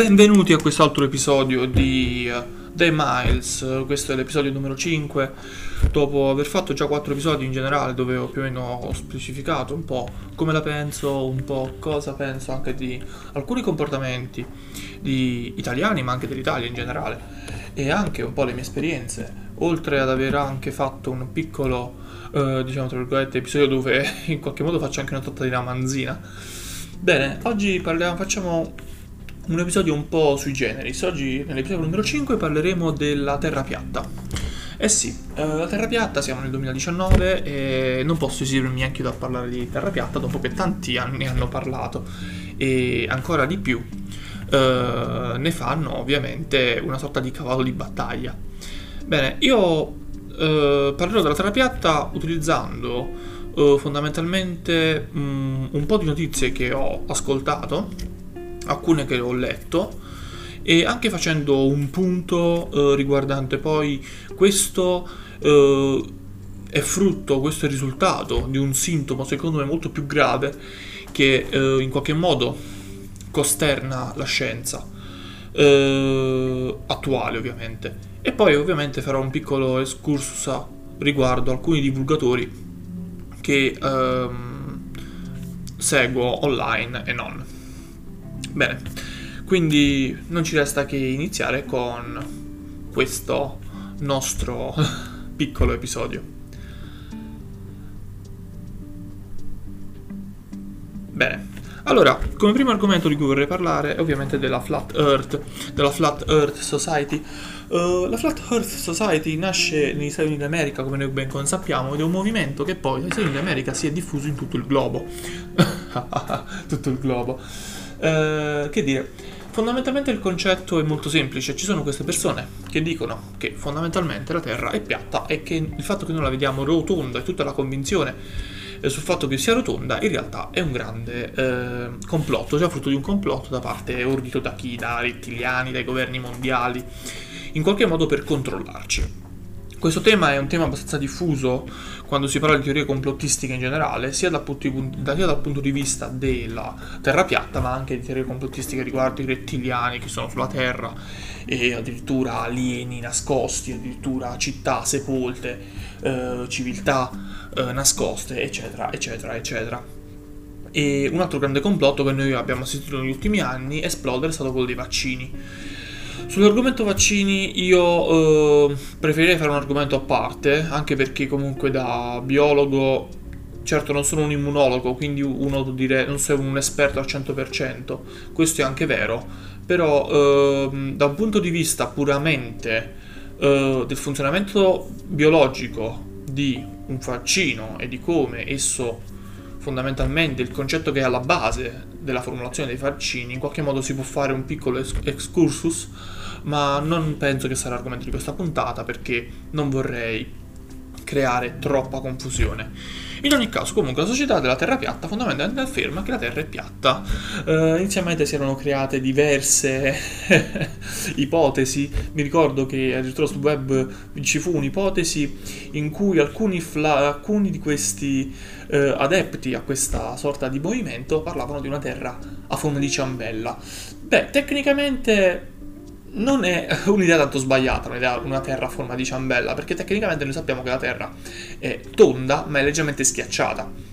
Benvenuti a quest'altro episodio di uh, The Miles, questo è l'episodio numero 5, dopo aver fatto già 4 episodi in generale dove ho più o meno specificato un po' come la penso, un po' cosa penso anche di alcuni comportamenti di italiani ma anche dell'Italia in generale e anche un po' le mie esperienze, oltre ad aver anche fatto un piccolo, uh, diciamo tra virgolette, episodio dove in qualche modo faccio anche una trattatina manzina. Bene, oggi parliamo, facciamo un episodio un po' sui generis. Oggi, nell'episodio numero 5, parleremo della Terra piatta. Eh sì, eh, la Terra piatta, siamo nel 2019 e non posso esibirmi anche io a parlare di Terra piatta dopo che tanti anni hanno parlato e ancora di più eh, ne fanno ovviamente una sorta di cavallo di battaglia. Bene, io eh, parlerò della Terra piatta utilizzando eh, fondamentalmente mh, mm, un po' di notizie che ho ascoltato alcune che ho letto e anche facendo un punto eh, riguardante poi questo eh, è frutto, questo è il risultato di un sintomo secondo me molto più grave che eh, in qualche modo costerna la scienza eh, attuale ovviamente e poi ovviamente farò un piccolo excursus riguardo alcuni divulgatori che ehm, seguo online e non. Bene, quindi non ci resta che iniziare con questo nostro piccolo episodio. Bene, allora, come primo argomento di cui vorrei parlare è ovviamente della Flat Earth, della Flat Earth Society. Uh, la Flat Earth Society nasce negli Stati Uniti d'America, come noi ben consappiamo, ed è un movimento che poi negli Stati Uniti d'America si è diffuso in tutto il globo. tutto il globo. Eh, che dire, fondamentalmente il concetto è molto semplice, ci sono queste persone che dicono che fondamentalmente la Terra è piatta e che il fatto che noi la vediamo rotonda e tutta la convinzione eh, sul fatto che sia rotonda in realtà è un grande eh, complotto, cioè frutto di un complotto da parte ordito da chi? Da rettiliani, dai governi mondiali, in qualche modo per controllarci. Questo tema è un tema abbastanza diffuso quando si parla di teorie complottistiche in generale, sia dal, punto di, sia dal punto di vista della Terra piatta, ma anche di teorie complottistiche riguardo i rettiliani che sono sulla Terra e addirittura alieni nascosti, addirittura città sepolte, eh, civiltà eh, nascoste, eccetera, eccetera, eccetera. E un altro grande complotto che noi abbiamo assistito negli ultimi anni esplodere è stato quello dei vaccini Sull'argomento vaccini io eh, preferirei fare un argomento a parte, anche perché comunque da biologo, certo non sono un immunologo, quindi uno dire, non sono un esperto al 100%, questo è anche vero, però eh, da un punto di vista puramente eh, del funzionamento biologico di un vaccino e di come esso fondamentalmente il concetto che è alla base della formulazione dei vaccini, in qualche modo si può fare un piccolo excursus ma non penso che sarà l'argomento di questa puntata perché non vorrei creare troppa confusione. In ogni caso, comunque, la società della Terra piatta fondamentalmente afferma che la Terra è piatta. Uh, inizialmente si erano create diverse ipotesi. Mi ricordo che addirittura sul web ci fu un'ipotesi in cui alcuni, fla- alcuni di questi uh, adepti a questa sorta di movimento parlavano di una Terra a forma di ciambella. Beh, tecnicamente non è un'idea tanto sbagliata, un'idea, una terra a forma di ciambella, perché tecnicamente noi sappiamo che la terra è tonda ma è leggermente schiacciata.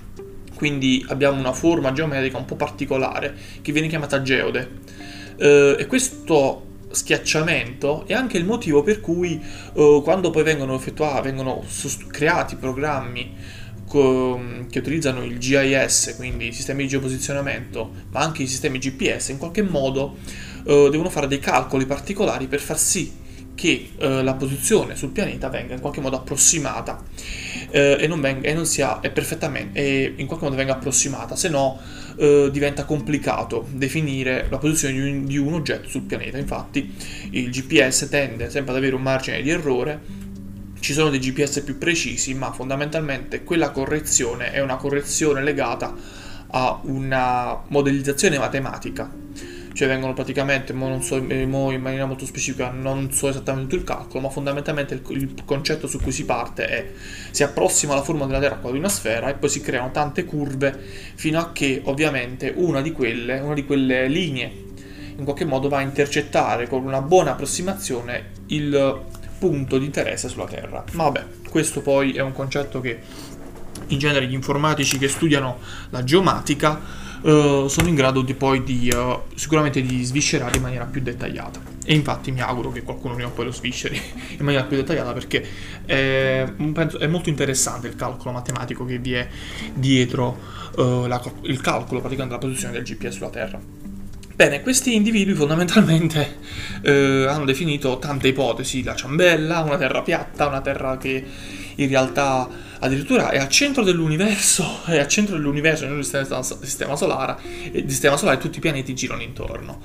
Quindi abbiamo una forma geometrica un po' particolare che viene chiamata geode. Eh, e questo schiacciamento è anche il motivo per cui eh, quando poi vengono effettuati, vengono creati programmi che utilizzano il GIS, quindi i sistemi di geoposizionamento, ma anche i sistemi GPS, in qualche modo eh, devono fare dei calcoli particolari per far sì che eh, la posizione sul pianeta venga in qualche modo approssimata eh, e, non venga, e non sia e perfettamente e in qualche modo venga approssimata, se no eh, diventa complicato definire la posizione di un, di un oggetto sul pianeta. Infatti il GPS tende sempre ad avere un margine di errore ci sono dei GPS più precisi, ma fondamentalmente quella correzione è una correzione legata a una modellizzazione matematica cioè vengono praticamente, mo non so eh, mo in maniera molto specifica, non so esattamente il calcolo, ma fondamentalmente il, il, concetto su cui si parte è si approssima la forma della Terra a quella di una sfera e poi si creano tante curve fino a che ovviamente una di quelle, una di quelle linee in qualche modo va a intercettare con una buona approssimazione il punto di interesse sulla Terra. Ma vabbè, questo poi è un concetto che in genere gli informatici che studiano la geomatica uh, sono in grado di poi di uh, sicuramente di sviscerare in maniera più dettagliata. E infatti mi auguro che qualcuno prima o poi lo svisceri in maniera più dettagliata perché è, è molto interessante il calcolo matematico che vi è dietro uh, la, il calcolo praticamente della posizione del GPS sulla Terra. Bene, questi individui fondamentalmente eh, hanno definito tante ipotesi, la ciambella, una terra piatta, una terra che in realtà addirittura è al centro dell'universo, è al centro dell'universo nel sistema, sistema solare, e il sistema solare tutti i pianeti girano intorno.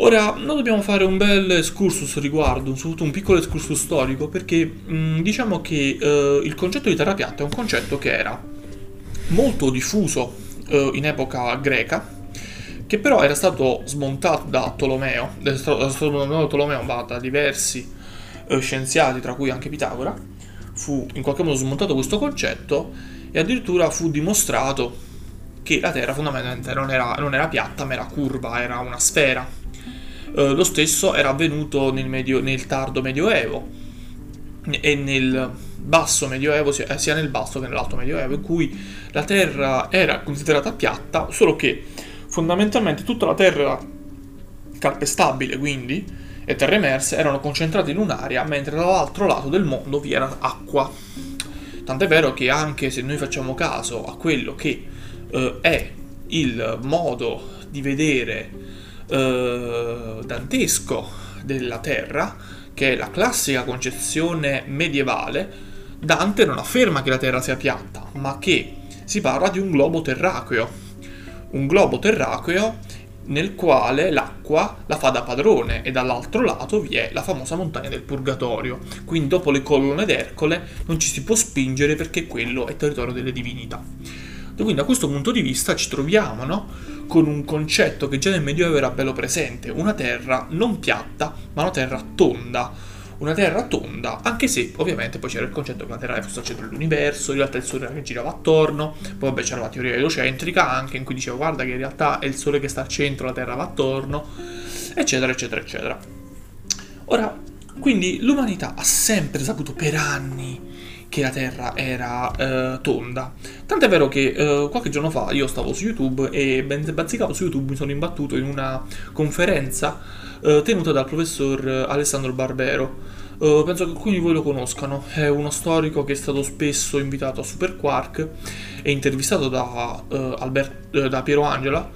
Ora, noi dobbiamo fare un bel excursus riguardo, soprattutto un piccolo excursus storico, perché mh, diciamo che eh, il concetto di terra piatta è un concetto che era molto diffuso eh, in epoca greca, che però era stato smontato da Tolomeo, smontato da Tolomeo da diversi eh, scienziati, tra cui anche Pitagora, fu in qualche modo smontato questo concetto e addirittura fu dimostrato che la Terra fondamentalmente non era, non era piatta ma era curva, era una sfera. Eh, lo stesso era avvenuto nel, medio, nel tardo medioevo e nel basso medioevo, sia nel basso che nell'alto medioevo, in cui la Terra era considerata piatta, solo che Fondamentalmente tutta la terra calpestabile, quindi, e terre emerse erano concentrate in un'area, mentre dall'altro lato del mondo vi era acqua. Tant'è vero che anche se noi facciamo caso a quello che eh, è il modo di vedere eh, dantesco della Terra, che è la classica concezione medievale, Dante non afferma che la Terra sia piatta, ma che si parla di un globo terracqueo un globo terracqueo nel quale l'acqua la fa da padrone e dall'altro lato vi è la famosa montagna del Purgatorio. Quindi dopo le colonne d'Ercole non ci si può spingere perché quello è territorio delle divinità. Quindi da questo punto di vista ci troviamo no? con un concetto che già nel Medioevo era bello presente, una terra non piatta ma una terra tonda una Terra tonda, anche se ovviamente poi c'era il concetto che la Terra fosse al centro dell'universo, in realtà il Sole che girava attorno, poi vabbè c'era la teoria eliocentrica anche in cui diceva guarda che in realtà è il Sole che sta al centro, la Terra va attorno, eccetera, eccetera, eccetera. Ora, quindi l'umanità ha sempre saputo per anni che la Terra era eh, tonda. Tant'è vero che eh, qualche giorno fa io stavo su YouTube e mentre bazzicavo su YouTube mi sono imbattuto in una conferenza eh, tenuta dal professor Alessandro Barbero. Uh, penso che alcuni di voi lo conoscano, è uno storico che è stato spesso invitato a Super Quark e intervistato da, uh, Albert, uh, da Piero Angela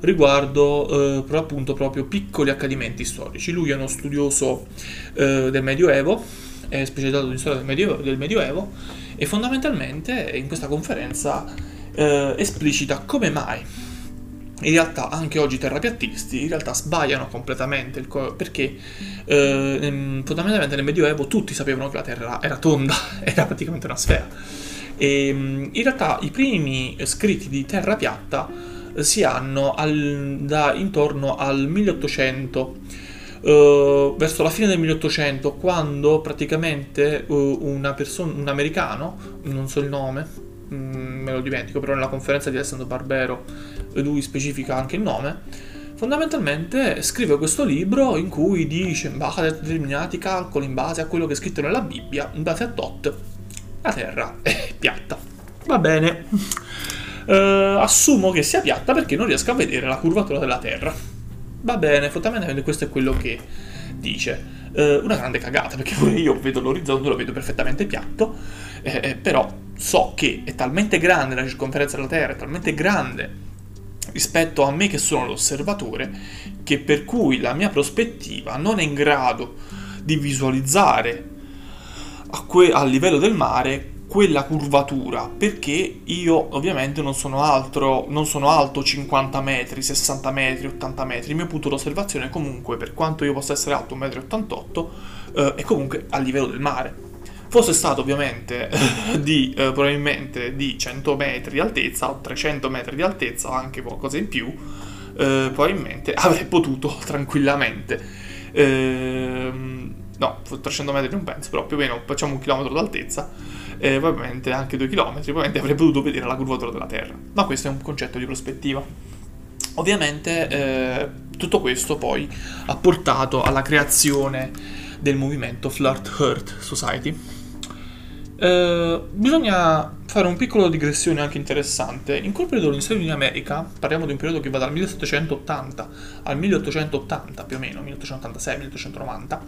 riguardo per appunto proprio piccoli accadimenti storici. Lui è uno studioso del Medioevo, è specializzato in storia del Medioevo, del Medioevo e fondamentalmente in questa conferenza esplicita come mai in realtà anche oggi i terrapiattisti in realtà sbagliano completamente co- perché eh, fondamentalmente nel Medioevo tutti sapevano che la Terra era tonda, era praticamente una sfera. E in realtà i primi scritti di terra piatta si hanno al, da intorno al 1800. Uh, verso la fine del 1800, quando praticamente uh, una persona, un americano, non so il nome, mm, me lo dimentico, però nella conferenza di Alessandro Barbero lui specifica anche il nome, fondamentalmente scrive questo libro in cui dice, in base a determinati calcoli, in base a quello che è scritto nella Bibbia, in base a tot, la Terra è piatta. Va bene. Uh, assumo che sia piatta perché non riesco a vedere la curvatura della Terra. Va bene, fondamentalmente questo è quello che dice. Uh, una grande cagata perché io vedo l'orizzonte, lo vedo perfettamente piatto, eh, eh, però so che è talmente grande la circonferenza della Terra, è talmente grande rispetto a me che sono l'osservatore, che per cui la mia prospettiva non è in grado di visualizzare a, que- a livello del mare quella curvatura perché io ovviamente non sono altro non sono alto 50 metri 60 metri 80 metri. Il mio punto d'osservazione comunque per quanto io possa essere alto 1,88 m eh, è comunque a livello del mare. Fosse stato ovviamente di eh, probabilmente di 100 metri di altezza o 300 metri di altezza o anche qualcosa in più, eh, probabilmente avrei potuto tranquillamente. Eh, no, 300 metri non penso, però più o meno facciamo un chilometro d'altezza, eh, probabilmente anche due chilometri, probabilmente avrei potuto vedere la curvatura della Terra. Ma questo è un concetto di prospettiva. ovviamente eh, tutto questo poi ha portato alla creazione del movimento Flirt Hurt Society. Eh, bisogna fare un piccolo digressione anche interessante. In quel periodo negli Stati Uniti d'America, parliamo di un periodo che va dal 1780 al 1880 più o meno, 1886-1890,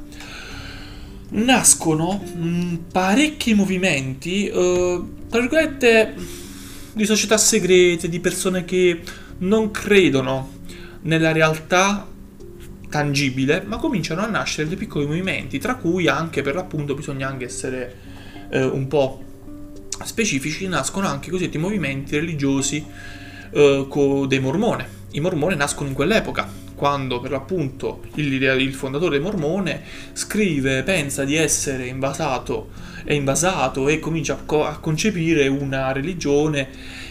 nascono mh, parecchi movimenti, eh, tra virgolette, di società segrete, di persone che non credono nella realtà tangibile, ma cominciano a nascere dei piccoli movimenti, tra cui anche per l'appunto bisogna anche essere eh, un po' specifici, nascono anche i cosiddetti movimenti religiosi eh, dei mormone. I mormoni nascono in quell'epoca, quando per l'appunto il, il fondatore mormone scrive, pensa di essere invasato, è invasato e comincia a, co- a concepire una religione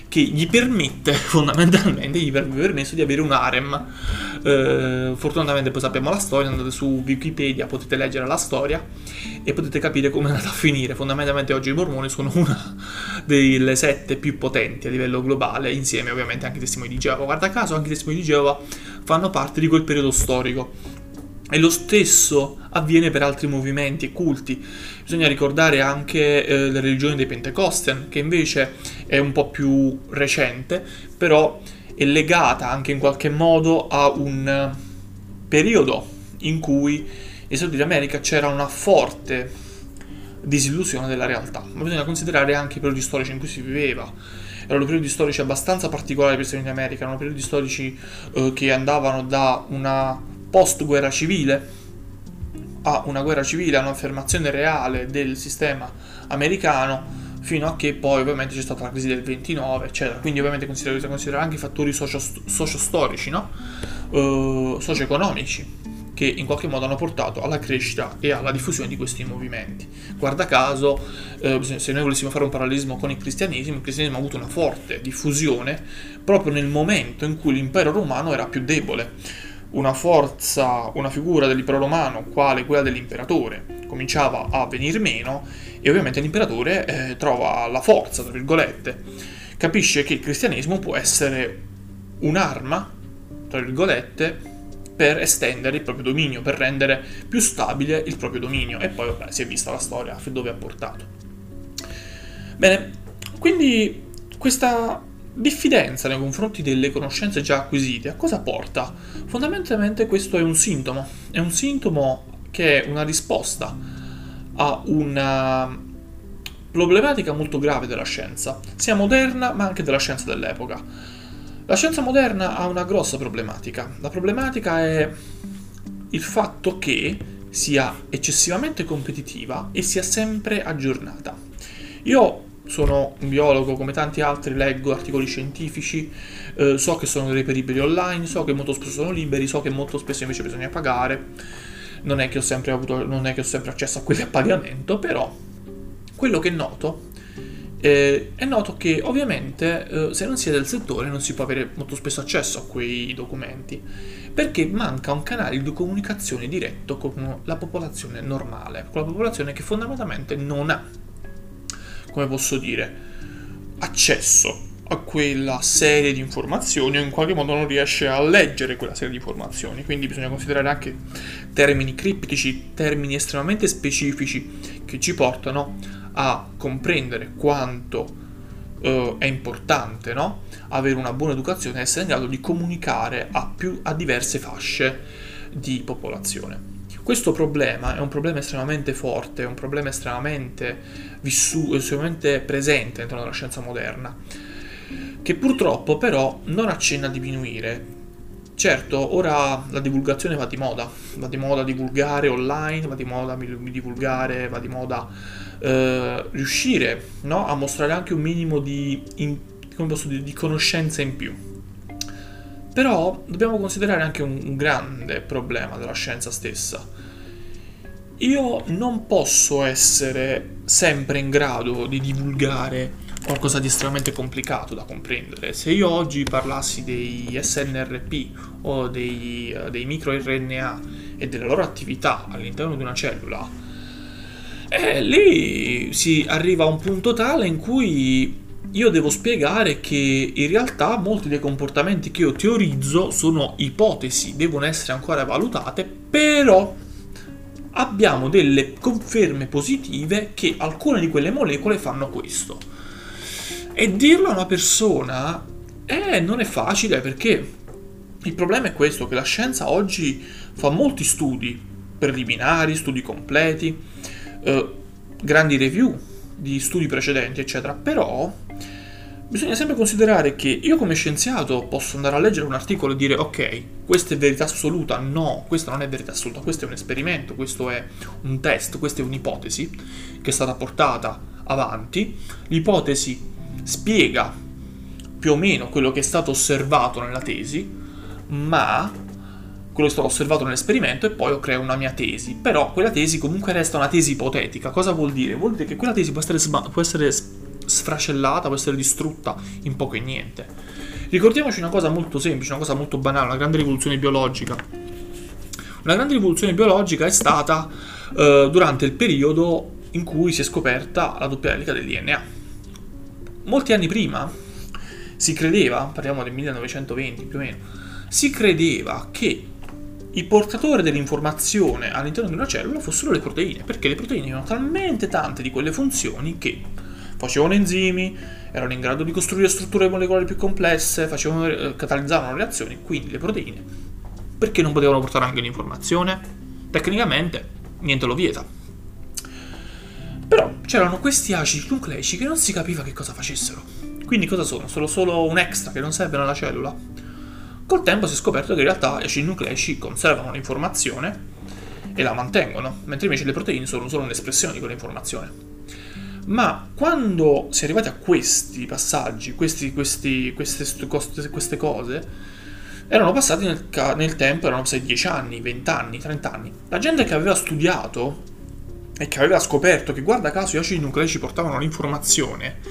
che gli permette fondamentalmente gli avrebbe permesso di avere un harem. Eh, fortunatamente poi sappiamo la storia, andate su Wikipedia, potete leggere la storia e potete capire come è andata a finire. Fondamentalmente oggi i mormoni sono una delle sette più potenti a livello globale, insieme ovviamente anche i testimoni di Geova. Guarda caso anche i testimoni di Geova fanno parte di quel periodo storico. E lo stesso avviene per altri movimenti e culti. Bisogna ricordare anche eh, la religione dei Pentecosten, che invece è un po' più recente, però è legata anche in qualche modo a un periodo in cui negli Stati Uniti d'America c'era una forte disillusione della realtà. Ma bisogna considerare anche i periodi storici in cui si viveva. Erano periodi storici abbastanza particolari per Stati Uniti d'America, erano periodi storici eh, che andavano da una post guerra civile a una guerra civile, a un'affermazione reale del sistema americano fino a che poi ovviamente c'è stata la crisi del 29 eccetera quindi ovviamente bisogna considerare anche i fattori socio-storici no? uh, socio-economici che in qualche modo hanno portato alla crescita e alla diffusione di questi movimenti. Guarda caso, eh, se noi volessimo fare un parallelismo con il cristianesimo, il cristianesimo ha avuto una forte diffusione proprio nel momento in cui l'impero romano era più debole una forza, una figura dell'impero romano, quale quella dell'imperatore, cominciava a venire meno e ovviamente l'imperatore eh, trova la forza, tra virgolette, capisce che il cristianesimo può essere un'arma, tra virgolette, per estendere il proprio dominio, per rendere più stabile il proprio dominio e poi vabbè, si è vista la storia dove ha portato. Bene, quindi questa diffidenza nei confronti delle conoscenze già acquisite a cosa porta? Fondamentalmente questo è un sintomo, è un sintomo che è una risposta a una problematica molto grave della scienza, sia moderna ma anche della scienza dell'epoca. La scienza moderna ha una grossa problematica. La problematica è il fatto che sia eccessivamente competitiva e sia sempre aggiornata. Io sono un biologo, come tanti altri leggo articoli scientifici, eh, so che sono reperibili online, so che molto spesso sono liberi, so che molto spesso invece bisogna pagare. Non è che ho sempre, avuto, non è che ho sempre accesso a quelli a pagamento, però quello che noto eh, è noto che ovviamente eh, se non si è del settore non si può avere molto spesso accesso a quei documenti perché manca un canale di comunicazione diretto con la popolazione normale, con la popolazione che fondamentalmente non ha come posso dire, accesso a quella serie di informazioni o in qualche modo non riesce a leggere quella serie di informazioni. Quindi bisogna considerare anche termini criptici, termini estremamente specifici che ci portano a comprendere quanto uh, è importante no? avere una buona educazione e essere in grado di comunicare a, più, a diverse fasce di popolazione. Questo problema è un problema estremamente forte, è un problema estremamente, vissu- estremamente presente all'interno della scienza moderna, che purtroppo però non accenna a diminuire. Certo, ora la divulgazione va di moda, va di moda divulgare online, va di moda divulgare, va di moda eh, riuscire no? a mostrare anche un minimo di, in, dire, di conoscenza in più. Però dobbiamo considerare anche un, un grande problema della scienza stessa, io non posso essere sempre in grado di divulgare qualcosa di estremamente complicato da comprendere. Se io oggi parlassi dei SNRP o dei, uh, dei microRNA e della loro attività all'interno di una cellula, eh, lì si arriva a un punto tale in cui io devo spiegare che in realtà molti dei comportamenti che io teorizzo sono ipotesi, devono essere ancora valutate, però abbiamo delle conferme positive che alcune di quelle molecole fanno questo. E dirlo a una persona eh, non è facile perché il problema è questo, che la scienza oggi fa molti studi preliminari, studi completi, eh, grandi review di studi precedenti, eccetera, però bisogna sempre considerare che io come scienziato posso andare a leggere un articolo e dire ok, questa è verità assoluta, no, questa non è verità assoluta, questo è un esperimento, questo è un test, questa è un'ipotesi che è stata portata avanti, l'ipotesi spiega più o meno quello che è stato osservato nella tesi, ma quello che stato osservato nell'esperimento e poi io creo una mia tesi. Però quella tesi comunque resta una tesi ipotetica. Cosa vuol dire? Vuol dire che quella tesi può essere, sba- può essere sfracellata, può essere distrutta in poco e niente. Ricordiamoci una cosa molto semplice, una cosa molto banale, una grande rivoluzione biologica. Una grande rivoluzione biologica è stata eh, durante il periodo in cui si è scoperta la doppia elica del DNA. Molti anni prima si credeva, parliamo del 1920 più o meno, si credeva che i portatori dell'informazione all'interno di una cellula fossero le proteine, perché le proteine avevano talmente tante di quelle funzioni che facevano enzimi, erano in grado di costruire strutture molecolari più complesse, facevano, eh, catalizzavano reazioni, quindi le proteine, perché non potevano portare anche l'informazione? Tecnicamente niente lo vieta. Però c'erano questi acidi nucleici che non si capiva che cosa facessero. Quindi cosa sono? Sono solo un extra che non serve alla cellula? Col tempo si è scoperto che in realtà gli acidi nucleici conservano l'informazione e la mantengono, mentre invece le proteine sono solo un'espressione di quell'informazione. Ma quando si è arrivati a questi passaggi, questi, questi, queste, queste, cose, erano passati nel, nel, tempo, erano passati 10 anni, 20 anni, 30 anni. La gente che aveva studiato e che aveva scoperto che guarda caso gli acidi nucleici portavano l'informazione,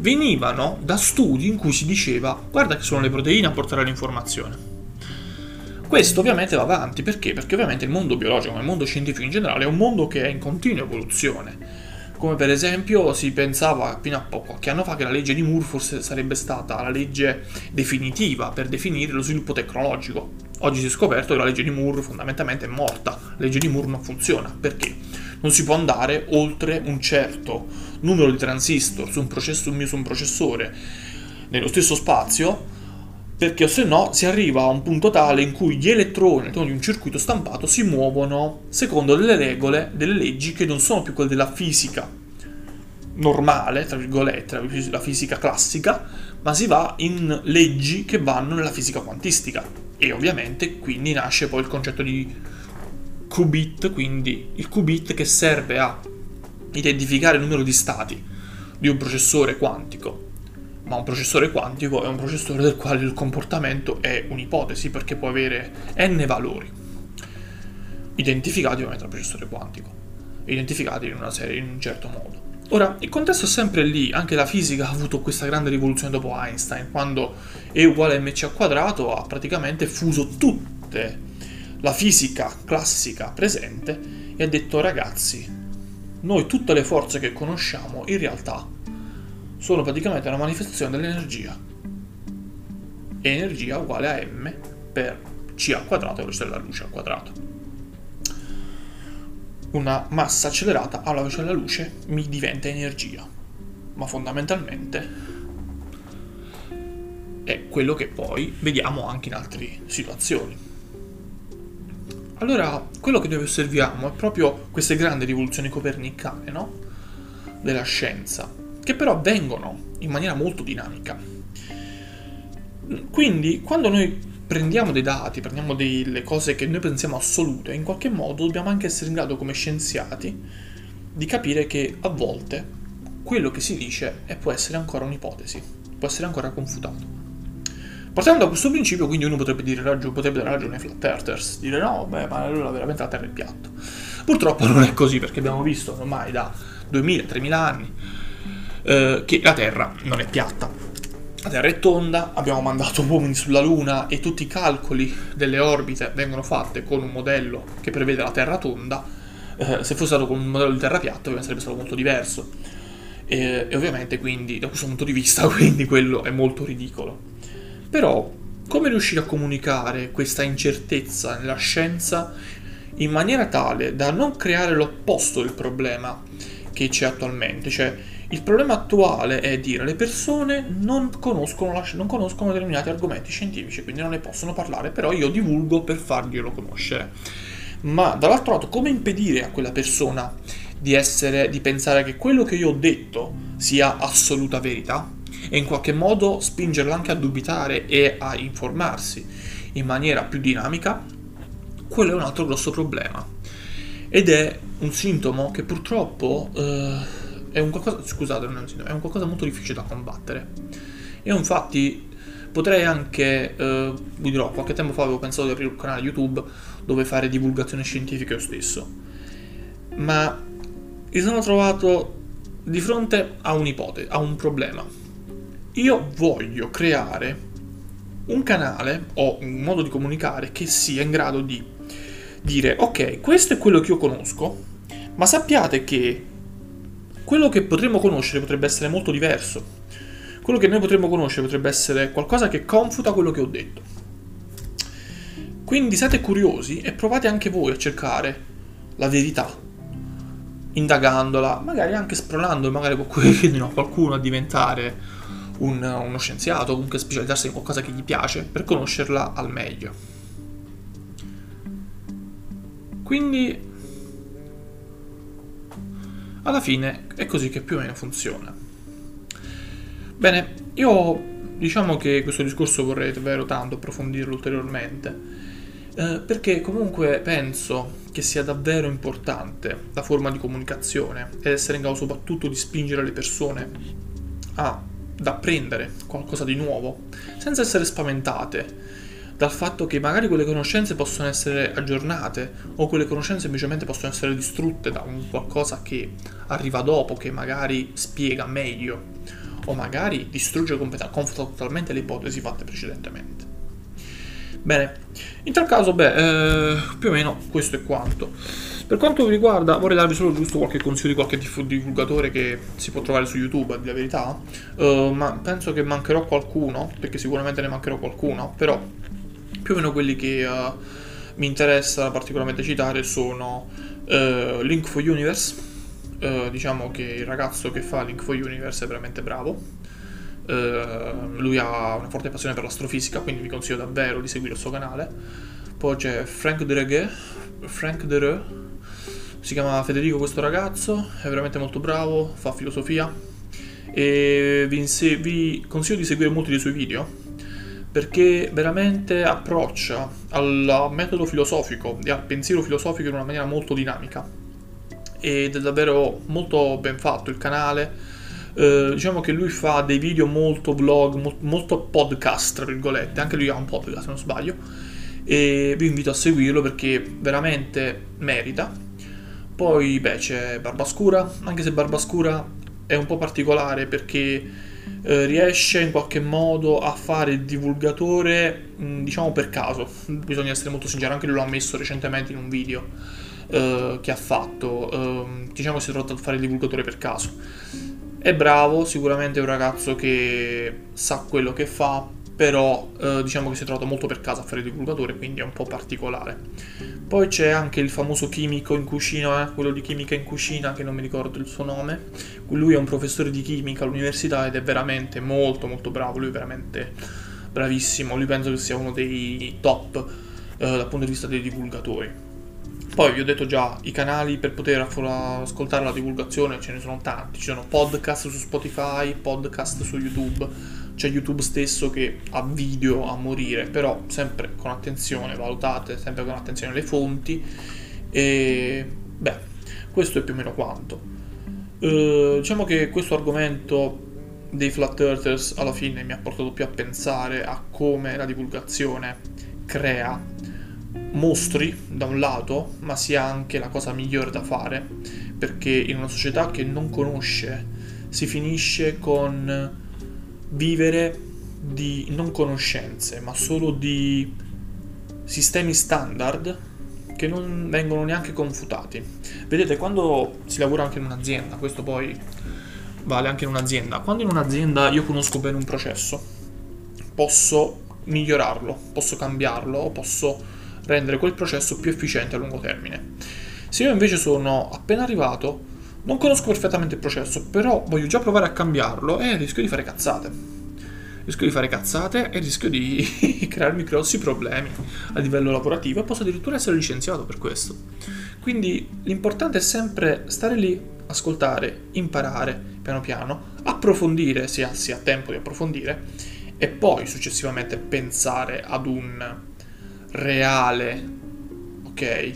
venivano da studi in cui si diceva guarda che sono le proteine a portare l'informazione. Questo ovviamente va avanti, perché? Perché ovviamente il mondo biologico, il mondo scientifico in generale, è un mondo che è in continua evoluzione come per esempio si pensava fino a poco, qualche anno fa che la legge di Moore forse sarebbe stata la legge definitiva per definire lo sviluppo tecnologico. Oggi si è scoperto che la legge di Moore fondamentalmente è morta, la legge di Moore non funziona, perché? Non si può andare oltre un certo numero di transistor su un, processo, su un processore nello stesso spazio perché se no si arriva a un punto tale in cui gli elettroni di un circuito stampato si muovono secondo delle regole, delle leggi che non sono più quelle della fisica normale, tra virgolette, la fisica classica, ma si va in leggi che vanno nella fisica quantistica. E ovviamente quindi nasce poi il concetto di qubit, quindi il qubit che serve a identificare il numero di stati di un processore quantico ma un processore quantico è un processore del quale il comportamento è un'ipotesi perché può avere n valori identificati ovviamente dal processore quantico, identificati in una serie in un certo modo. Ora, il contesto è sempre lì, anche la fisica ha avuto questa grande rivoluzione dopo Einstein, quando E uguale a mc al quadrato ha praticamente fuso tutte la fisica classica presente e ha detto ragazzi, noi tutte le forze che conosciamo in realtà sono praticamente una manifestazione dell'energia. energia uguale a m per c al quadrato velocità della luce al quadrato. Una massa accelerata alla velocità della luce mi diventa energia, ma fondamentalmente è quello che poi vediamo anche in altre situazioni. Allora, quello che noi osserviamo è proprio queste grandi rivoluzioni copernicane, no? Della scienza, che però avvengono in maniera molto dinamica. Quindi, quando noi prendiamo dei dati, prendiamo delle cose che noi pensiamo assolute, in qualche modo dobbiamo anche essere in grado come scienziati di capire che a volte quello che si dice può essere ancora un'ipotesi, può essere ancora confutato. Partendo da questo principio, quindi uno potrebbe dire ragione, potrebbe dare ragione ai flat earthers, dire no, beh, ma allora veramente la Terra è piatta. Purtroppo non è così, perché abbiamo visto ormai da 2000-3000 anni eh, che la Terra non è piatta. La Terra è tonda, abbiamo mandato uomini sulla Luna e tutti i calcoli delle orbite vengono fatti con un modello che prevede la Terra tonda. Eh, se fosse stato con un modello di Terra piatta, ovviamente sarebbe stato molto diverso. E, e ovviamente quindi da questo punto di vista quindi quello è molto ridicolo. Però come riuscire a comunicare questa incertezza nella scienza in maniera tale da non creare l'opposto del problema che c'è attualmente? Cioè, il problema attuale è dire le persone non conoscono, la, non conoscono determinati argomenti scientifici, quindi non ne possono parlare, però io divulgo per farglielo conoscere. Ma dall'altro lato, come impedire a quella persona di, essere, di pensare che quello che io ho detto sia assoluta verità? E in qualche modo spingerla anche a dubitare e a informarsi in maniera più dinamica? Quello è un altro grosso problema. Ed è un sintomo che purtroppo... Eh, è un qualcosa, scusate, è un sintomo, è un qualcosa molto difficile da combattere. Io infatti potrei anche, eh, vi dirò, qualche tempo fa avevo pensato di aprire un canale YouTube dove fare divulgazione scientifica io stesso, ma mi sono trovato di fronte a un'ipotesi, a un problema. Io voglio creare un canale o un modo di comunicare che sia in grado di dire ok, questo è quello che io conosco, ma sappiate che quello che potremmo conoscere potrebbe essere molto diverso. Quello che noi potremmo conoscere potrebbe essere qualcosa che confuta quello che ho detto. Quindi siate curiosi e provate anche voi a cercare la verità, indagandola, magari anche spronando magari qualcuno a diventare un, uno scienziato, comunque specializzarsi in qualcosa che gli piace, per conoscerla al meglio. Quindi alla fine è così che più o meno funziona. Bene, io diciamo che questo discorso vorrei davvero tanto approfondirlo ulteriormente, eh, perché comunque penso che sia davvero importante la forma di comunicazione ed essere in grado soprattutto di spingere le persone ad apprendere qualcosa di nuovo, senza essere spaventate dal fatto che magari quelle conoscenze possono essere aggiornate o quelle conoscenze semplicemente possono essere distrutte da un qualcosa che arriva dopo, che magari spiega meglio o magari distrugge completamente, le ipotesi fatte precedentemente. Bene, in tal caso, beh, eh, più o meno questo è quanto. Per quanto mi riguarda, vorrei darvi solo giusto qualche consiglio di qualche divulgatore che si può trovare su YouTube, a dire la verità. Uh, ma penso che mancherò qualcuno, perché sicuramente ne mancherò qualcuno, però più o meno quelli che uh, mi interessa particolarmente citare sono uh, Link for Universe, uh, diciamo che il ragazzo che fa Link for Universe è veramente bravo. lui ha una forte passione per l'astrofisica, quindi vi consiglio davvero di seguire il suo canale. Poi c'è Frank Deregue, Frank Dere, si chiama Federico questo ragazzo, è veramente molto bravo, fa filosofia e vi, vi consiglio di seguire molti dei suoi video perché veramente approccia al metodo filosofico e al pensiero filosofico in una maniera molto dinamica ed è davvero molto ben fatto il canale. Eh, diciamo che lui fa dei video molto vlog, mo- molto podcast, tra virgolette, anche lui ha un podcast se non sbaglio, e vi invito a seguirlo perché veramente merita. Poi beh c'è Barbascura, anche se Barbascura è un po' particolare perché eh, riesce in qualche modo a fare il divulgatore, diciamo per caso, bisogna essere molto sinceri, anche lui l'ha messo recentemente in un video eh, che ha fatto, eh, diciamo che si tratta di fare il divulgatore per caso. È bravo, sicuramente è un ragazzo che sa quello che fa, però eh, diciamo che si è trovato molto per caso a fare il divulgatore, quindi è un po' particolare. Poi c'è anche il famoso chimico in cucina, eh, quello di chimica in cucina, che non mi ricordo il suo nome. Lui è un professore di chimica all'università ed è veramente molto molto bravo, lui è veramente bravissimo, lui penso che sia uno dei top eh, dal punto di vista dei divulgatori. Poi vi ho detto già, i canali per poter ascoltare la divulgazione ce ne sono tanti, ci sono podcast su Spotify, podcast su YouTube c'è YouTube stesso che ha video a morire, però sempre con attenzione, valutate sempre con attenzione le fonti e beh, questo è più o meno quanto. Uh, diciamo che questo argomento dei flat earthers alla fine mi ha portato più a pensare a come la divulgazione crea mostri da un lato, ma sia anche la cosa migliore da fare, perché in una società che non conosce si finisce con vivere di non conoscenze, ma solo di sistemi standard che non vengono neanche confutati. Vedete, quando si lavora anche in un'azienda, questo poi vale anche in un'azienda. Quando in un'azienda io conosco bene un processo, posso migliorarlo, posso cambiarlo, posso rendere quel processo più efficiente a lungo termine. Se io invece sono appena arrivato, non conosco perfettamente il processo, però voglio già provare a cambiarlo e rischio di fare cazzate. Rischio di fare cazzate e rischio di crearmi grossi problemi a livello lavorativo e posso addirittura essere licenziato per questo. Quindi l'importante è sempre stare lì, ascoltare, imparare piano piano, approfondire se si ha tempo di approfondire e poi successivamente pensare ad un reale, ok,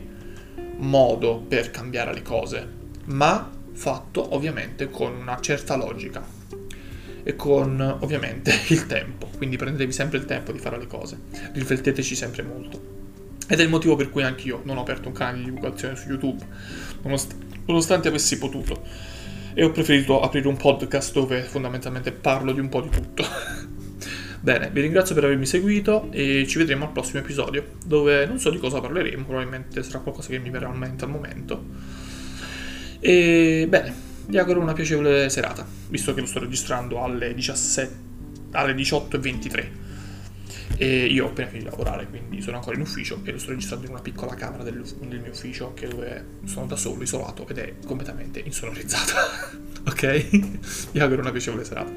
modo per cambiare le cose, ma fatto ovviamente con una certa logica e con ovviamente il tempo, quindi prendetevi sempre il tempo di fare le cose, rifletteteci sempre molto. Ed è il motivo per cui anche io non ho aperto un canale di divulgazione su YouTube, nonost- nonostante avessi potuto. E ho preferito aprire un podcast dove fondamentalmente parlo di un po' di tutto. Bene, vi ringrazio per avermi seguito e ci vedremo al prossimo episodio, dove non so di cosa parleremo, probabilmente sarà qualcosa che mi verrà in mente al momento. E bene, vi auguro una piacevole serata, visto che lo sto registrando alle 17, alle 18.23. E io ho appena finito di lavorare, quindi sono ancora in ufficio e lo sto registrando in una piccola camera del, del mio ufficio, che dove sono da solo, isolato ed è completamente insonorizzato. ok? Vi auguro una piacevole serata.